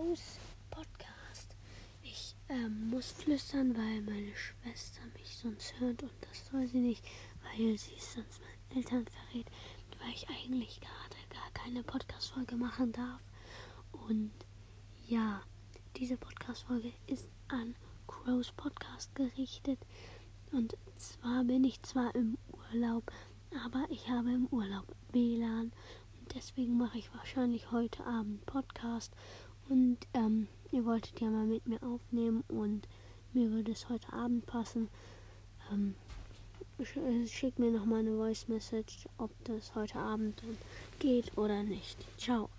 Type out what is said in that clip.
Maus Podcast. Ich ähm, muss flüstern, weil meine Schwester mich sonst hört und das soll sie nicht, weil sie es sonst meinen Eltern verrät, weil ich eigentlich gerade gar keine Podcast-Folge machen darf. Und ja, diese Podcast-Folge ist an Crows Podcast gerichtet. Und zwar bin ich zwar im Urlaub, aber ich habe im Urlaub WLAN deswegen mache ich wahrscheinlich heute Abend Podcast und ähm, ihr wolltet ja mal mit mir aufnehmen und mir würde es heute Abend passen. Ähm, äh, schickt mir noch mal eine Voice Message, ob das heute Abend geht oder nicht. Ciao.